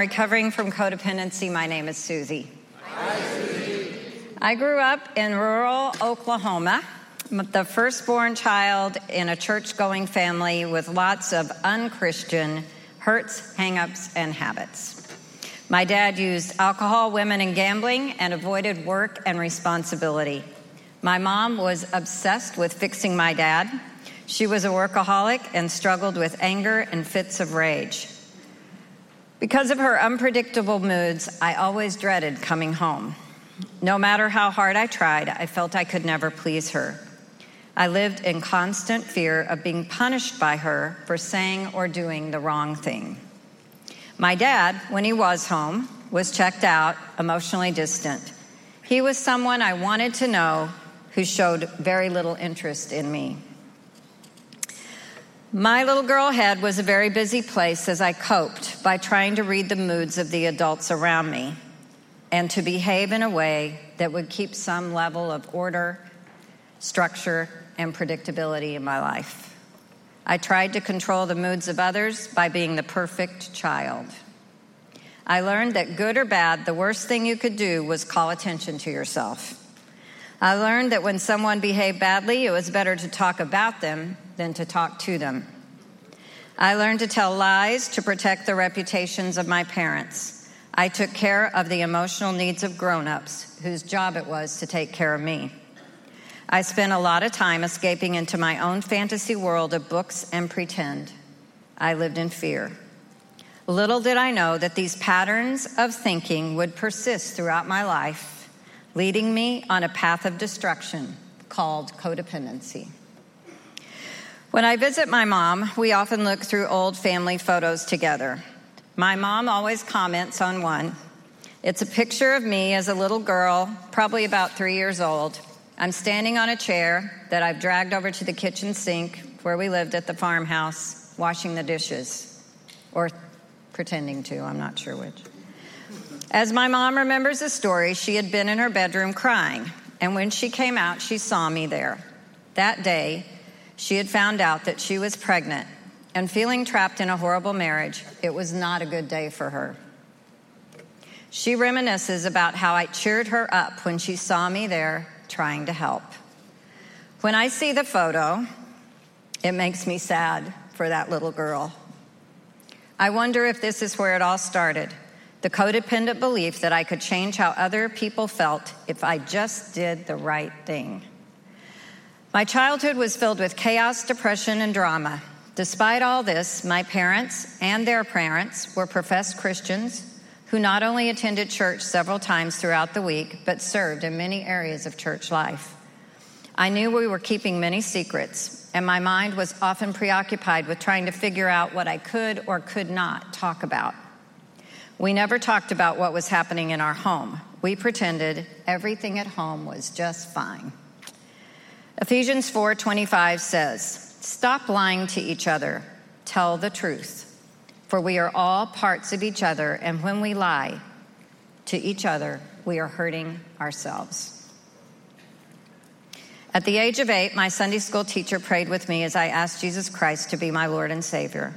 Recovering from codependency, my name is Susie. I grew up in rural Oklahoma, the firstborn child in a church going family with lots of unchristian hurts, hangups, and habits. My dad used alcohol, women, and gambling and avoided work and responsibility. My mom was obsessed with fixing my dad. She was a workaholic and struggled with anger and fits of rage. Because of her unpredictable moods, I always dreaded coming home. No matter how hard I tried, I felt I could never please her. I lived in constant fear of being punished by her for saying or doing the wrong thing. My dad, when he was home, was checked out, emotionally distant. He was someone I wanted to know who showed very little interest in me. My little girl head was a very busy place as I coped by trying to read the moods of the adults around me and to behave in a way that would keep some level of order, structure, and predictability in my life. I tried to control the moods of others by being the perfect child. I learned that good or bad, the worst thing you could do was call attention to yourself. I learned that when someone behaved badly, it was better to talk about them than to talk to them. I learned to tell lies to protect the reputations of my parents. I took care of the emotional needs of grown ups whose job it was to take care of me. I spent a lot of time escaping into my own fantasy world of books and pretend. I lived in fear. Little did I know that these patterns of thinking would persist throughout my life, leading me on a path of destruction called codependency. When I visit my mom, we often look through old family photos together. My mom always comments on one. It's a picture of me as a little girl, probably about three years old. I'm standing on a chair that I've dragged over to the kitchen sink where we lived at the farmhouse, washing the dishes, or pretending to, I'm not sure which. As my mom remembers the story, she had been in her bedroom crying, and when she came out, she saw me there. That day, she had found out that she was pregnant and feeling trapped in a horrible marriage, it was not a good day for her. She reminisces about how I cheered her up when she saw me there trying to help. When I see the photo, it makes me sad for that little girl. I wonder if this is where it all started the codependent belief that I could change how other people felt if I just did the right thing. My childhood was filled with chaos, depression, and drama. Despite all this, my parents and their parents were professed Christians who not only attended church several times throughout the week, but served in many areas of church life. I knew we were keeping many secrets, and my mind was often preoccupied with trying to figure out what I could or could not talk about. We never talked about what was happening in our home. We pretended everything at home was just fine. Ephesians 4:25 says, "Stop lying to each other. Tell the truth. For we are all parts of each other, and when we lie to each other, we are hurting ourselves." At the age of 8, my Sunday school teacher prayed with me as I asked Jesus Christ to be my Lord and Savior.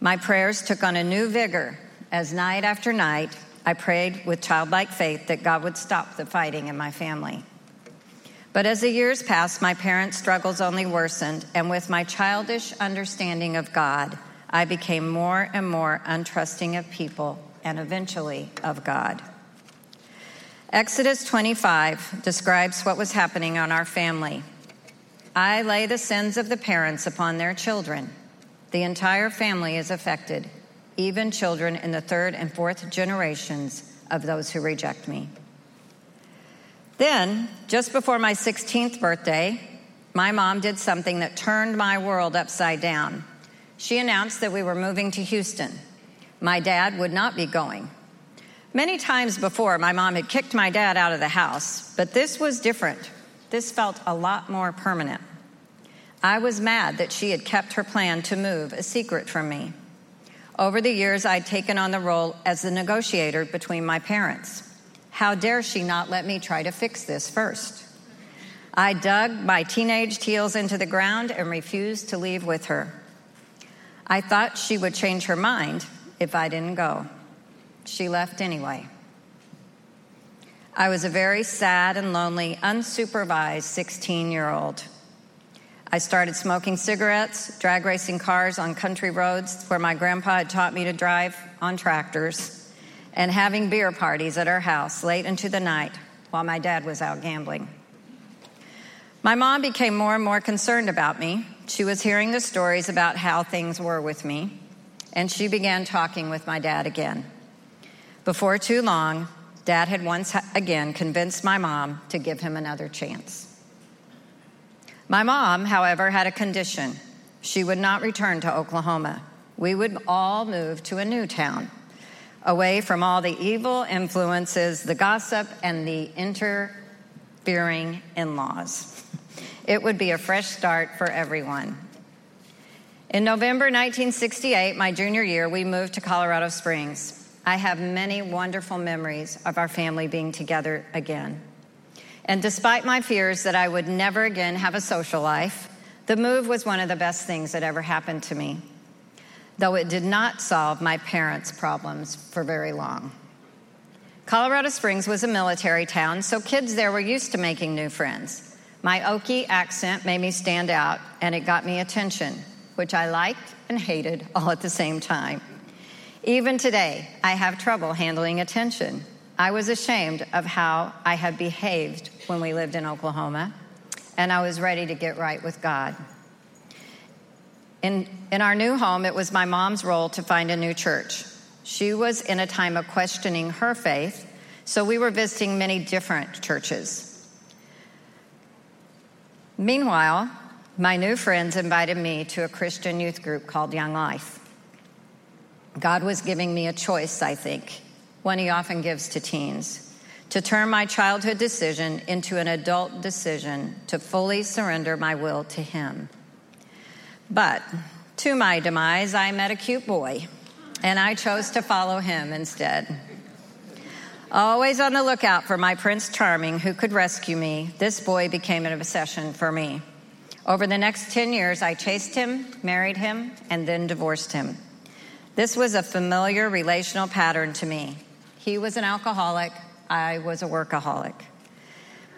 My prayers took on a new vigor as night after night I prayed with childlike faith that God would stop the fighting in my family. But as the years passed, my parents' struggles only worsened, and with my childish understanding of God, I became more and more untrusting of people and eventually of God. Exodus 25 describes what was happening on our family. I lay the sins of the parents upon their children. The entire family is affected, even children in the third and fourth generations of those who reject me. Then, just before my 16th birthday, my mom did something that turned my world upside down. She announced that we were moving to Houston. My dad would not be going. Many times before, my mom had kicked my dad out of the house, but this was different. This felt a lot more permanent. I was mad that she had kept her plan to move a secret from me. Over the years, I'd taken on the role as the negotiator between my parents. How dare she not let me try to fix this first? I dug my teenage heels into the ground and refused to leave with her. I thought she would change her mind if I didn't go. she left anyway. I was a very sad and lonely, unsupervised 16 year old. I started smoking cigarettes, drag racing cars on country roads where my grandpa had taught me to drive on tractors, and having beer parties at our house late into the night while my dad was out gambling. My mom became more and more concerned about me. She was hearing the stories about how things were with me, and she began talking with my dad again. Before too long, Dad had once again convinced my mom to give him another chance. My mom, however, had a condition. She would not return to Oklahoma. We would all move to a new town, away from all the evil influences, the gossip, and the interfering in laws. It would be a fresh start for everyone. In November 1968, my junior year, we moved to Colorado Springs. I have many wonderful memories of our family being together again. And despite my fears that I would never again have a social life, the move was one of the best things that ever happened to me, though it did not solve my parents' problems for very long. Colorado Springs was a military town, so kids there were used to making new friends. My Okie accent made me stand out, and it got me attention, which I liked and hated all at the same time. Even today, I have trouble handling attention. I was ashamed of how I had behaved when we lived in Oklahoma, and I was ready to get right with God. In, in our new home, it was my mom's role to find a new church. She was in a time of questioning her faith, so we were visiting many different churches. Meanwhile, my new friends invited me to a Christian youth group called Young Life. God was giving me a choice, I think, one He often gives to teens, to turn my childhood decision into an adult decision to fully surrender my will to Him. But to my demise, I met a cute boy, and I chose to follow him instead. Always on the lookout for my Prince Charming who could rescue me, this boy became an obsession for me. Over the next 10 years, I chased him, married him, and then divorced him. This was a familiar relational pattern to me. He was an alcoholic, I was a workaholic.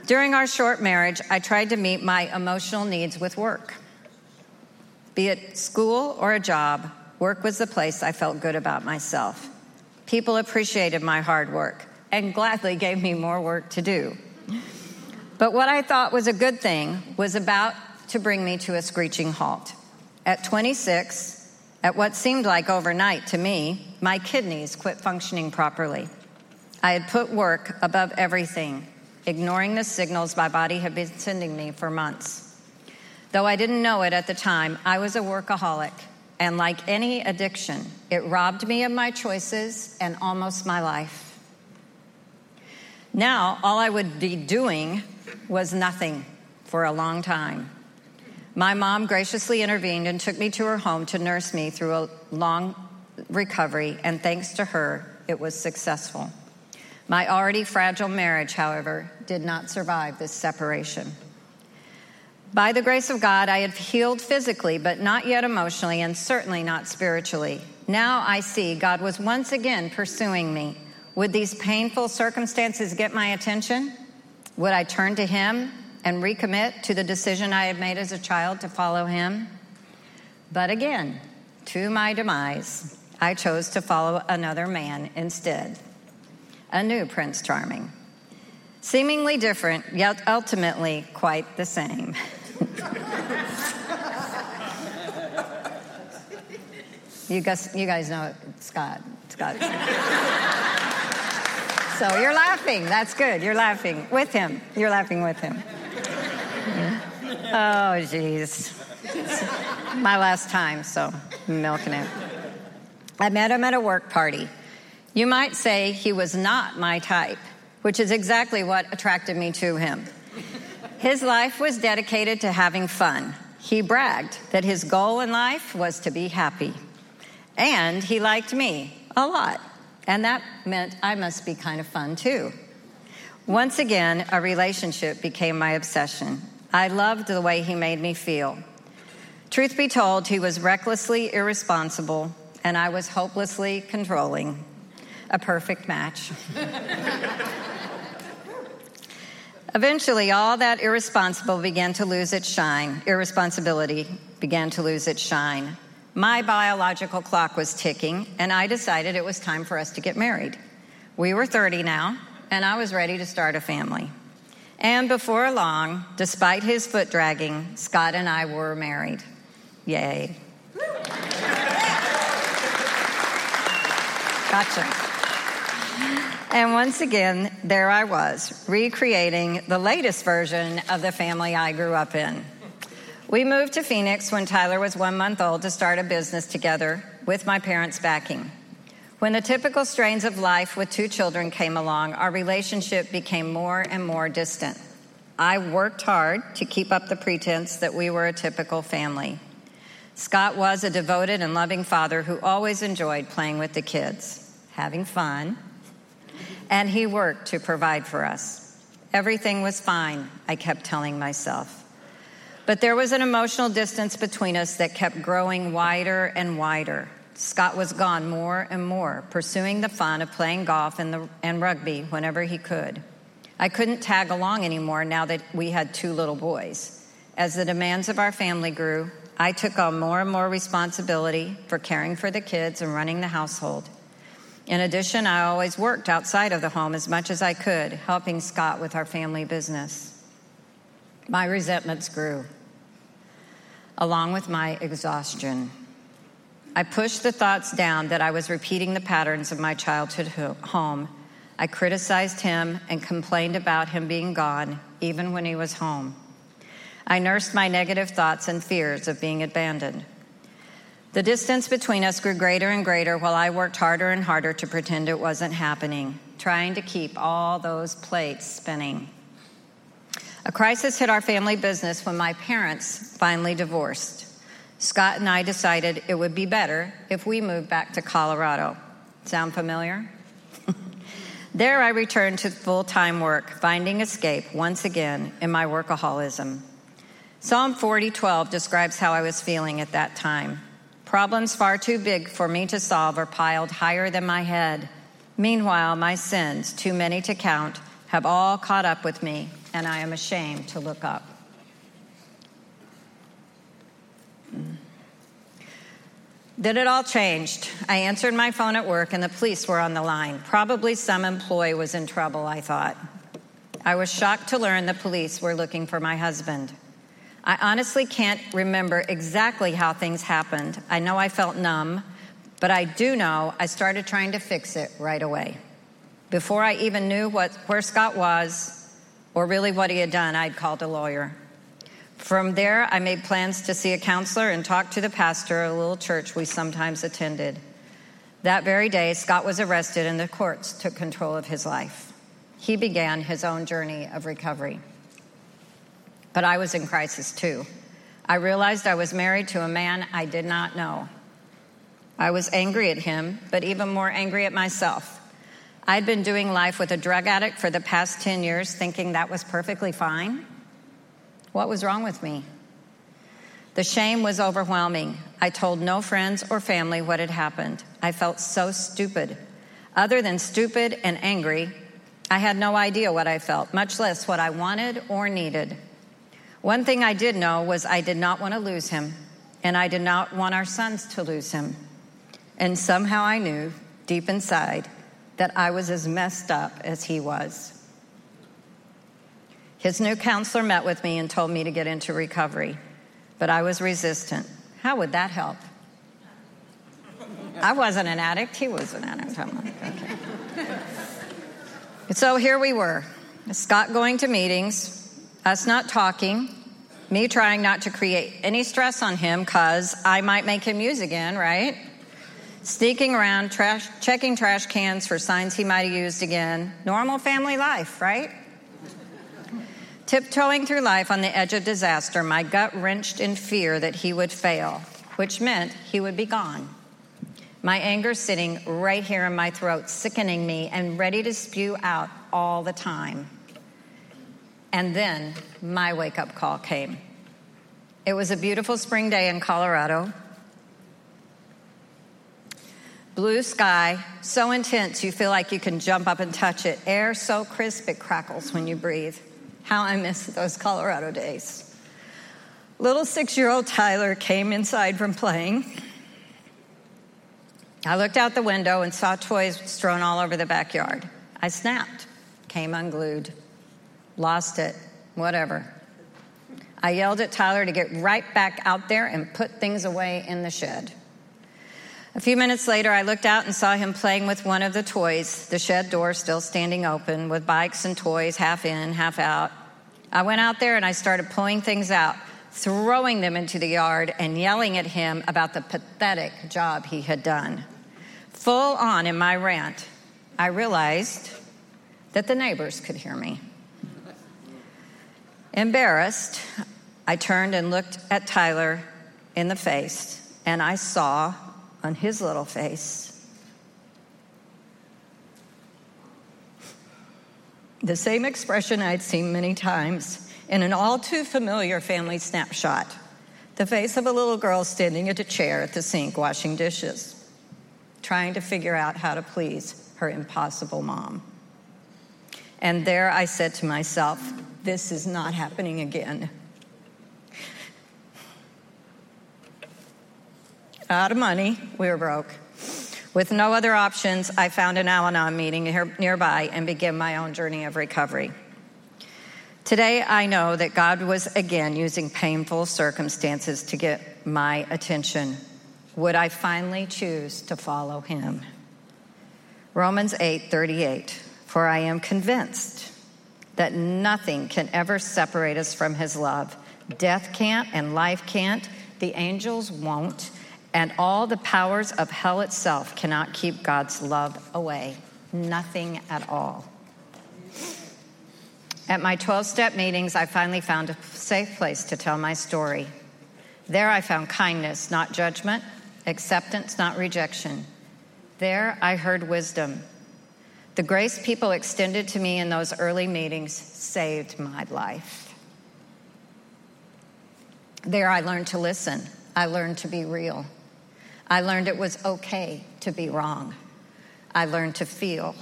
During our short marriage, I tried to meet my emotional needs with work. Be it school or a job, work was the place I felt good about myself. People appreciated my hard work and gladly gave me more work to do. But what I thought was a good thing was about to bring me to a screeching halt. At 26, at what seemed like overnight to me, my kidneys quit functioning properly. I had put work above everything, ignoring the signals my body had been sending me for months. Though I didn't know it at the time, I was a workaholic, and like any addiction, it robbed me of my choices and almost my life. Now, all I would be doing was nothing for a long time. My mom graciously intervened and took me to her home to nurse me through a long recovery, and thanks to her, it was successful. My already fragile marriage, however, did not survive this separation. By the grace of God, I had healed physically, but not yet emotionally, and certainly not spiritually. Now I see God was once again pursuing me. Would these painful circumstances get my attention? Would I turn to Him and recommit to the decision I had made as a child to follow him. But again, to my demise, I chose to follow another man instead, a new Prince Charming. Seemingly different, yet ultimately quite the same. you, guys, you guys know Scott. Scott. so you're laughing. That's good. You're laughing with him. You're laughing with him. Oh, jeez. My last time, so I'm milking it. I met him at a work party. You might say he was not my type, which is exactly what attracted me to him. His life was dedicated to having fun. He bragged that his goal in life was to be happy. And he liked me a lot. And that meant I must be kind of fun too. Once again, a relationship became my obsession. I loved the way he made me feel. Truth be told, he was recklessly irresponsible, and I was hopelessly controlling. a perfect match. Eventually, all that irresponsible began to lose its shine. Irresponsibility began to lose its shine. My biological clock was ticking, and I decided it was time for us to get married. We were 30 now, and I was ready to start a family. And before long, despite his foot dragging, Scott and I were married. Yay. Gotcha. And once again, there I was, recreating the latest version of the family I grew up in. We moved to Phoenix when Tyler was one month old to start a business together with my parents' backing. When the typical strains of life with two children came along, our relationship became more and more distant. I worked hard to keep up the pretense that we were a typical family. Scott was a devoted and loving father who always enjoyed playing with the kids, having fun, and he worked to provide for us. Everything was fine, I kept telling myself. But there was an emotional distance between us that kept growing wider and wider. Scott was gone more and more, pursuing the fun of playing golf and, the, and rugby whenever he could. I couldn't tag along anymore now that we had two little boys. As the demands of our family grew, I took on more and more responsibility for caring for the kids and running the household. In addition, I always worked outside of the home as much as I could, helping Scott with our family business. My resentments grew, along with my exhaustion. I pushed the thoughts down that I was repeating the patterns of my childhood home. I criticized him and complained about him being gone, even when he was home. I nursed my negative thoughts and fears of being abandoned. The distance between us grew greater and greater while I worked harder and harder to pretend it wasn't happening, trying to keep all those plates spinning. A crisis hit our family business when my parents finally divorced. Scott and I decided it would be better if we moved back to Colorado. Sound familiar? there I returned to full time work, finding escape once again in my workaholism. Psalm 40:12 describes how I was feeling at that time. Problems far too big for me to solve are piled higher than my head. Meanwhile, my sins, too many to count, have all caught up with me, and I am ashamed to look up. Mm. Then it all changed. I answered my phone at work, and the police were on the line. Probably some employee was in trouble, I thought. I was shocked to learn the police were looking for my husband. I honestly can't remember exactly how things happened. I know I felt numb, but I do know I started trying to fix it right away. Before I even knew what, where Scott was or really what he had done, I'd called a lawyer. From there, I made plans to see a counselor and talk to the pastor of a little church we sometimes attended. That very day, Scott was arrested and the courts took control of his life. He began his own journey of recovery. But I was in crisis too. I realized I was married to a man I did not know. I was angry at him, but even more angry at myself. I'd been doing life with a drug addict for the past 10 years, thinking that was perfectly fine. What was wrong with me? The shame was overwhelming. I told no friends or family what had happened. I felt so stupid. Other than stupid and angry, I had no idea what I felt, much less what I wanted or needed. One thing I did know was I did not want to lose him, and I did not want our sons to lose him. And somehow I knew, deep inside, that I was as messed up as he was. His new counselor met with me and told me to get into recovery, but I was resistant. How would that help? I wasn't an addict, he was an addict. I'm like, okay. so here we were Scott going to meetings, us not talking, me trying not to create any stress on him because I might make him use again, right? Sneaking around, trash, checking trash cans for signs he might have used again. Normal family life, right? Tiptoeing through life on the edge of disaster, my gut wrenched in fear that he would fail, which meant he would be gone. My anger sitting right here in my throat, sickening me and ready to spew out all the time. And then my wake up call came. It was a beautiful spring day in Colorado. Blue sky, so intense you feel like you can jump up and touch it. Air so crisp it crackles when you breathe. How I miss those Colorado days. Little six year old Tyler came inside from playing. I looked out the window and saw toys strewn all over the backyard. I snapped, came unglued, lost it, whatever. I yelled at Tyler to get right back out there and put things away in the shed. A few minutes later, I looked out and saw him playing with one of the toys, the shed door still standing open, with bikes and toys half in, half out. I went out there and I started pulling things out, throwing them into the yard, and yelling at him about the pathetic job he had done. Full on in my rant, I realized that the neighbors could hear me. Embarrassed, I turned and looked at Tyler in the face, and I saw on his little face the same expression I'd seen many times in an all too familiar family snapshot the face of a little girl standing at a chair at the sink washing dishes, trying to figure out how to please her impossible mom. And there I said to myself, This is not happening again. Out of money, we were broke. With no other options, I found an Al Anon meeting nearby and began my own journey of recovery. Today, I know that God was again using painful circumstances to get my attention. Would I finally choose to follow him? Romans 8 38. For I am convinced that nothing can ever separate us from his love. Death can't, and life can't. The angels won't. And all the powers of hell itself cannot keep God's love away. Nothing at all. At my 12 step meetings, I finally found a safe place to tell my story. There, I found kindness, not judgment, acceptance, not rejection. There, I heard wisdom. The grace people extended to me in those early meetings saved my life. There, I learned to listen, I learned to be real. I learned it was okay to be wrong. I learned to feel.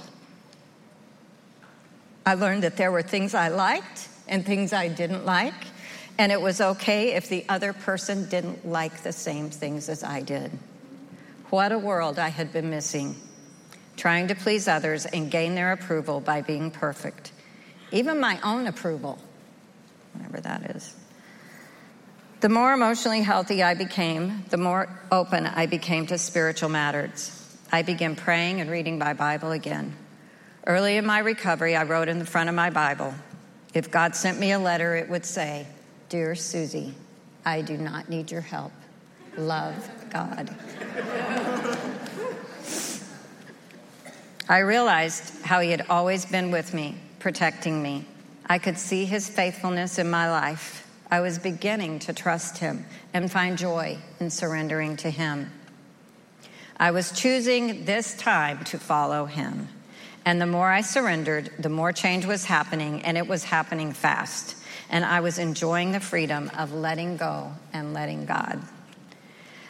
I learned that there were things I liked and things I didn't like, and it was okay if the other person didn't like the same things as I did. What a world I had been missing, trying to please others and gain their approval by being perfect, even my own approval, whatever that is. The more emotionally healthy I became, the more open I became to spiritual matters. I began praying and reading my Bible again. Early in my recovery, I wrote in the front of my Bible if God sent me a letter, it would say, Dear Susie, I do not need your help. Love God. I realized how He had always been with me, protecting me. I could see His faithfulness in my life. I was beginning to trust him and find joy in surrendering to him. I was choosing this time to follow him. And the more I surrendered, the more change was happening, and it was happening fast. And I was enjoying the freedom of letting go and letting God.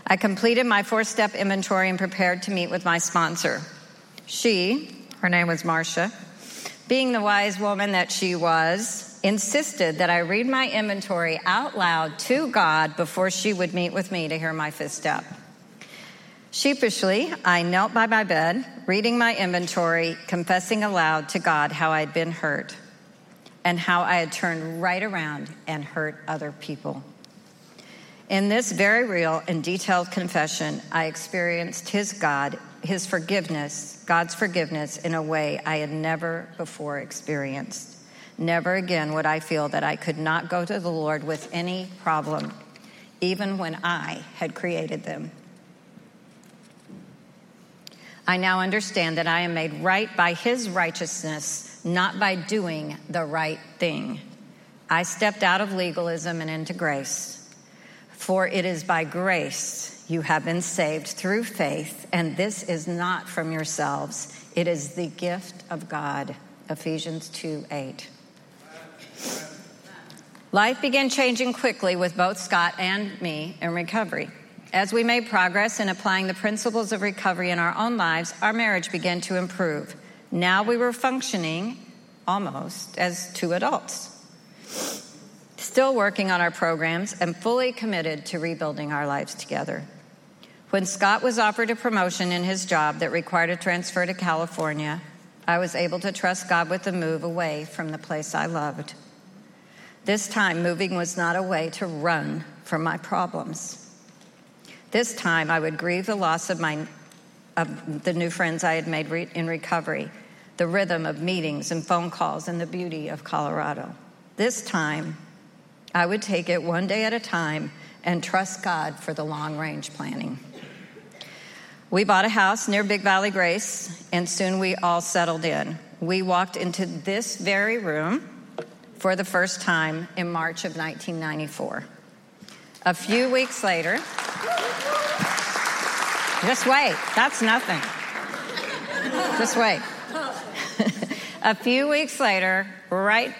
I completed my four step inventory and prepared to meet with my sponsor. She, her name was Marcia, being the wise woman that she was, insisted that I read my inventory out loud to God before she would meet with me to hear my fifth step. Sheepishly, I knelt by my bed, reading my inventory, confessing aloud to God how I'd been hurt and how I had turned right around and hurt other people. In this very real and detailed confession, I experienced His God, His forgiveness, God's forgiveness in a way I had never before experienced. Never again would I feel that I could not go to the Lord with any problem, even when I had created them. I now understand that I am made right by His righteousness, not by doing the right thing. I stepped out of legalism and into grace. For it is by grace you have been saved through faith, and this is not from yourselves, it is the gift of God. Ephesians 2 8. Life began changing quickly with both Scott and me in recovery. As we made progress in applying the principles of recovery in our own lives, our marriage began to improve. Now we were functioning almost as two adults, still working on our programs and fully committed to rebuilding our lives together. When Scott was offered a promotion in his job that required a transfer to California, I was able to trust God with the move away from the place I loved. This time, moving was not a way to run from my problems. This time, I would grieve the loss of, my, of the new friends I had made re- in recovery, the rhythm of meetings and phone calls, and the beauty of Colorado. This time, I would take it one day at a time and trust God for the long range planning. We bought a house near Big Valley Grace, and soon we all settled in. We walked into this very room for the first time in March of 1994. A few weeks later, just wait, that's nothing. Just wait. a few weeks later, right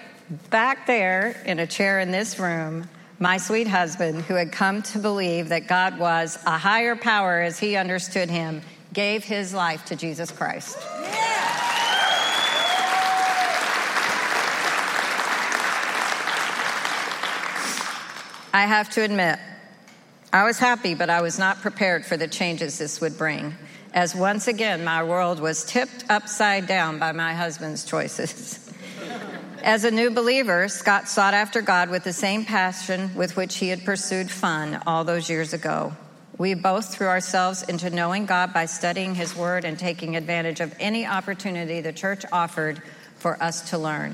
back there in a chair in this room, my sweet husband, who had come to believe that God was a higher power as he understood him, gave his life to Jesus Christ. I have to admit, I was happy, but I was not prepared for the changes this would bring, as once again my world was tipped upside down by my husband's choices. As a new believer, Scott sought after God with the same passion with which he had pursued fun all those years ago. We both threw ourselves into knowing God by studying His Word and taking advantage of any opportunity the church offered for us to learn.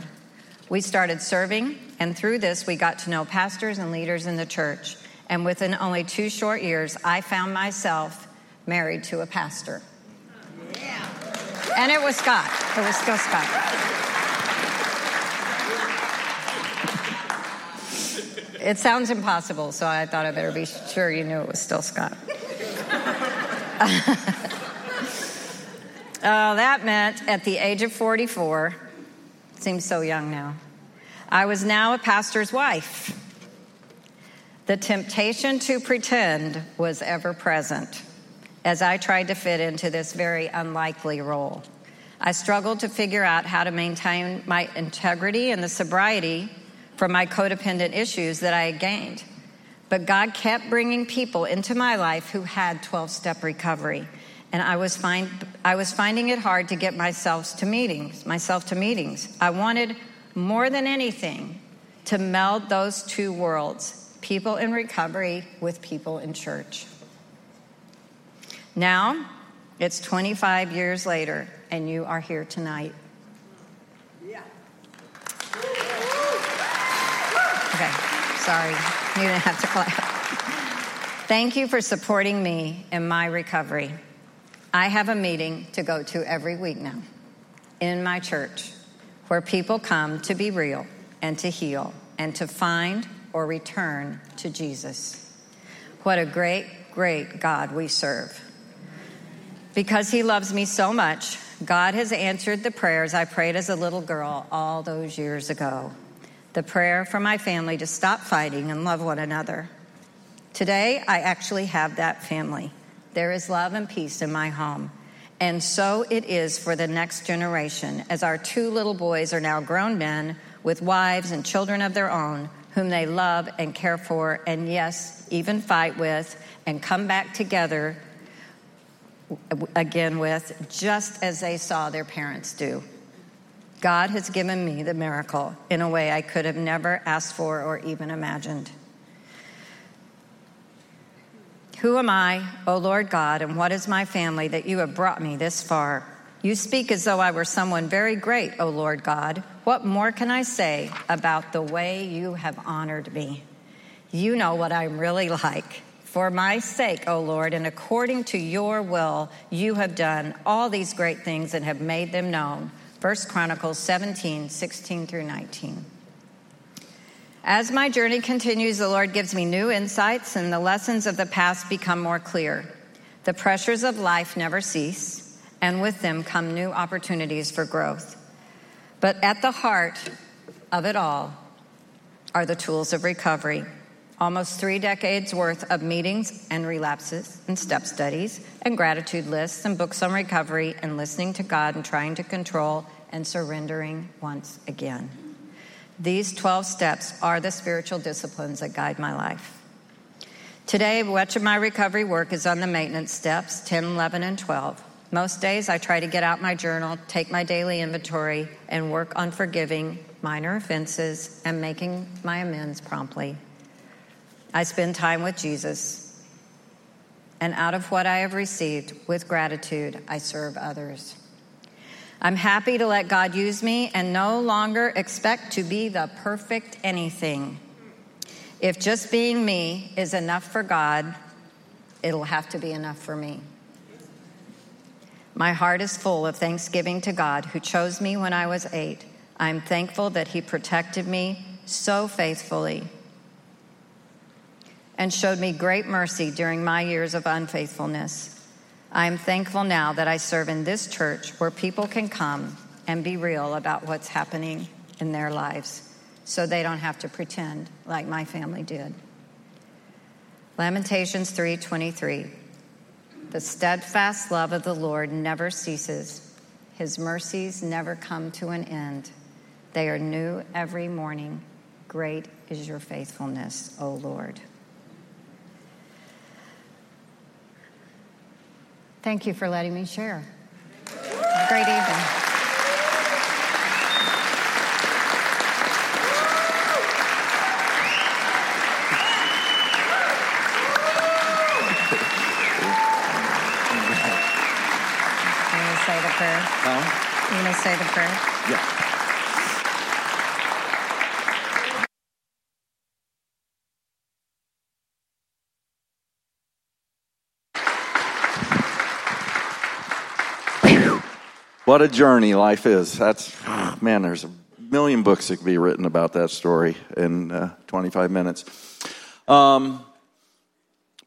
We started serving, and through this, we got to know pastors and leaders in the church and within only two short years, I found myself married to a pastor. Yeah. And it was Scott. It was still Scott. It sounds impossible, so I thought I better be sure you knew it was still Scott. oh, that meant at the age of 44, seems so young now, I was now a pastor's wife. The temptation to pretend was ever present as I tried to fit into this very unlikely role. I struggled to figure out how to maintain my integrity and the sobriety from my codependent issues that I had gained. But God kept bringing people into my life who had 12 step recovery. And I was, find, I was finding it hard to get myself to meetings, myself to meetings. I wanted more than anything to meld those two worlds people in recovery with people in church. Now, it's 25 years later, and you are here tonight. Okay, sorry. You didn't have to clap. Thank you for supporting me in my recovery. I have a meeting to go to every week now in my church where people come to be real and to heal and to find or return to Jesus. What a great, great God we serve. Because He loves me so much, God has answered the prayers I prayed as a little girl all those years ago. The prayer for my family to stop fighting and love one another. Today, I actually have that family. There is love and peace in my home. And so it is for the next generation, as our two little boys are now grown men with wives and children of their own whom they love and care for, and yes, even fight with, and come back together again with, just as they saw their parents do. God has given me the miracle in a way I could have never asked for or even imagined. Who am I, O Lord God, and what is my family that you have brought me this far? You speak as though I were someone very great, O Lord God. What more can I say about the way you have honored me? You know what I'm really like. For my sake, O Lord, and according to your will, you have done all these great things and have made them known. 1 Chronicles 17, 16 through 19. As my journey continues, the Lord gives me new insights, and the lessons of the past become more clear. The pressures of life never cease and with them come new opportunities for growth. But at the heart of it all are the tools of recovery. Almost three decades worth of meetings and relapses and step studies and gratitude lists and books on recovery and listening to God and trying to control and surrendering once again. These 12 steps are the spiritual disciplines that guide my life. Today, much of my recovery work is on the maintenance steps 10, 11, and 12. Most days, I try to get out my journal, take my daily inventory, and work on forgiving minor offenses and making my amends promptly. I spend time with Jesus, and out of what I have received, with gratitude, I serve others. I'm happy to let God use me and no longer expect to be the perfect anything. If just being me is enough for God, it'll have to be enough for me. My heart is full of thanksgiving to God who chose me when I was eight. I'm thankful that He protected me so faithfully and showed me great mercy during my years of unfaithfulness. I am thankful now that I serve in this church where people can come and be real about what's happening in their lives so they don't have to pretend like my family did. Lamentations 3:23 the steadfast love of the Lord never ceases. His mercies never come to an end. They are new every morning. Great is your faithfulness, O Lord. Thank you for letting me share. Great evening. prayer? Huh? You going to say the prayer? Yeah. What a journey life is. That's, man, there's a million books that could be written about that story in uh, 25 minutes. Um,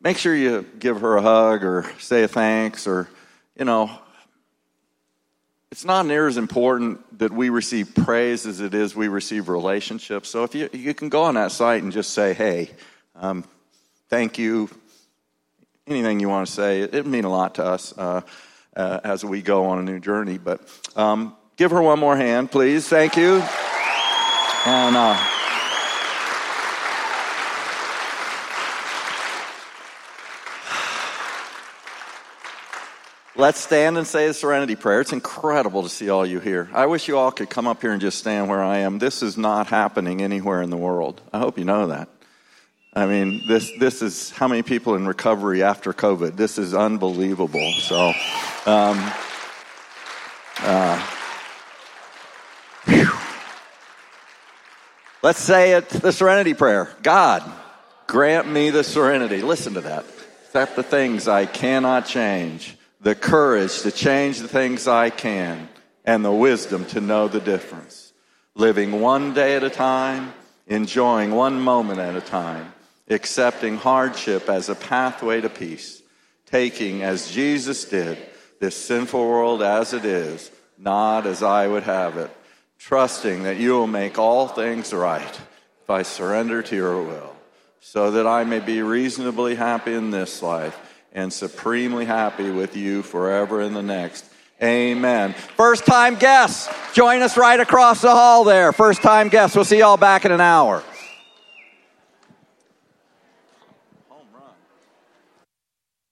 make sure you give her a hug or say a thanks or, you know, it's not near as important that we receive praise as it is we receive relationships. So if you, you can go on that site and just say, hey, um, thank you, anything you want to say, it, would mean a lot to us uh, uh, as we go on a new journey. But um, give her one more hand, please. Thank you. And uh, Let's stand and say the serenity prayer. It's incredible to see all you here. I wish you all could come up here and just stand where I am. This is not happening anywhere in the world. I hope you know that. I mean, this, this is how many people in recovery after COVID. This is unbelievable. So, um, uh, let's say it the serenity prayer God, grant me the serenity. Listen to that. Accept the things I cannot change the courage to change the things I can, and the wisdom to know the difference. Living one day at a time, enjoying one moment at a time, accepting hardship as a pathway to peace, taking, as Jesus did, this sinful world as it is, not as I would have it, trusting that you will make all things right if I surrender to your will, so that I may be reasonably happy in this life and supremely happy with you forever in the next. Amen. First time guests, join us right across the hall there. First time guests. We'll see y'all back in an hour.